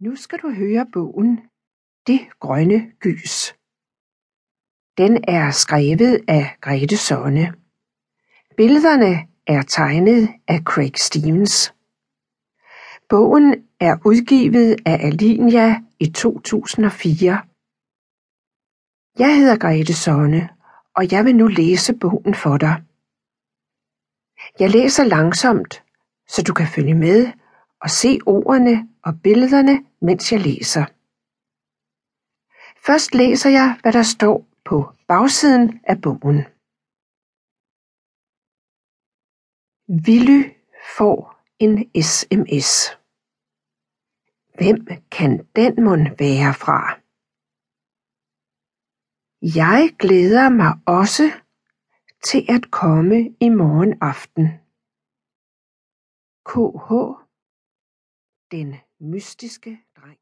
Nu skal du høre bogen Det grønne gys. Den er skrevet af Grete Sonne. Billederne er tegnet af Craig Stevens. Bogen er udgivet af Alinia i 2004. Jeg hedder Grete Sonne, og jeg vil nu læse bogen for dig. Jeg læser langsomt, så du kan følge med og se ordene og billederne, mens jeg læser. Først læser jeg, hvad der står på bagsiden af bogen. Willy får en sms. Hvem kan den mund være fra? Jeg glæder mig også til at komme i morgen aften. KH den mystiske dreng.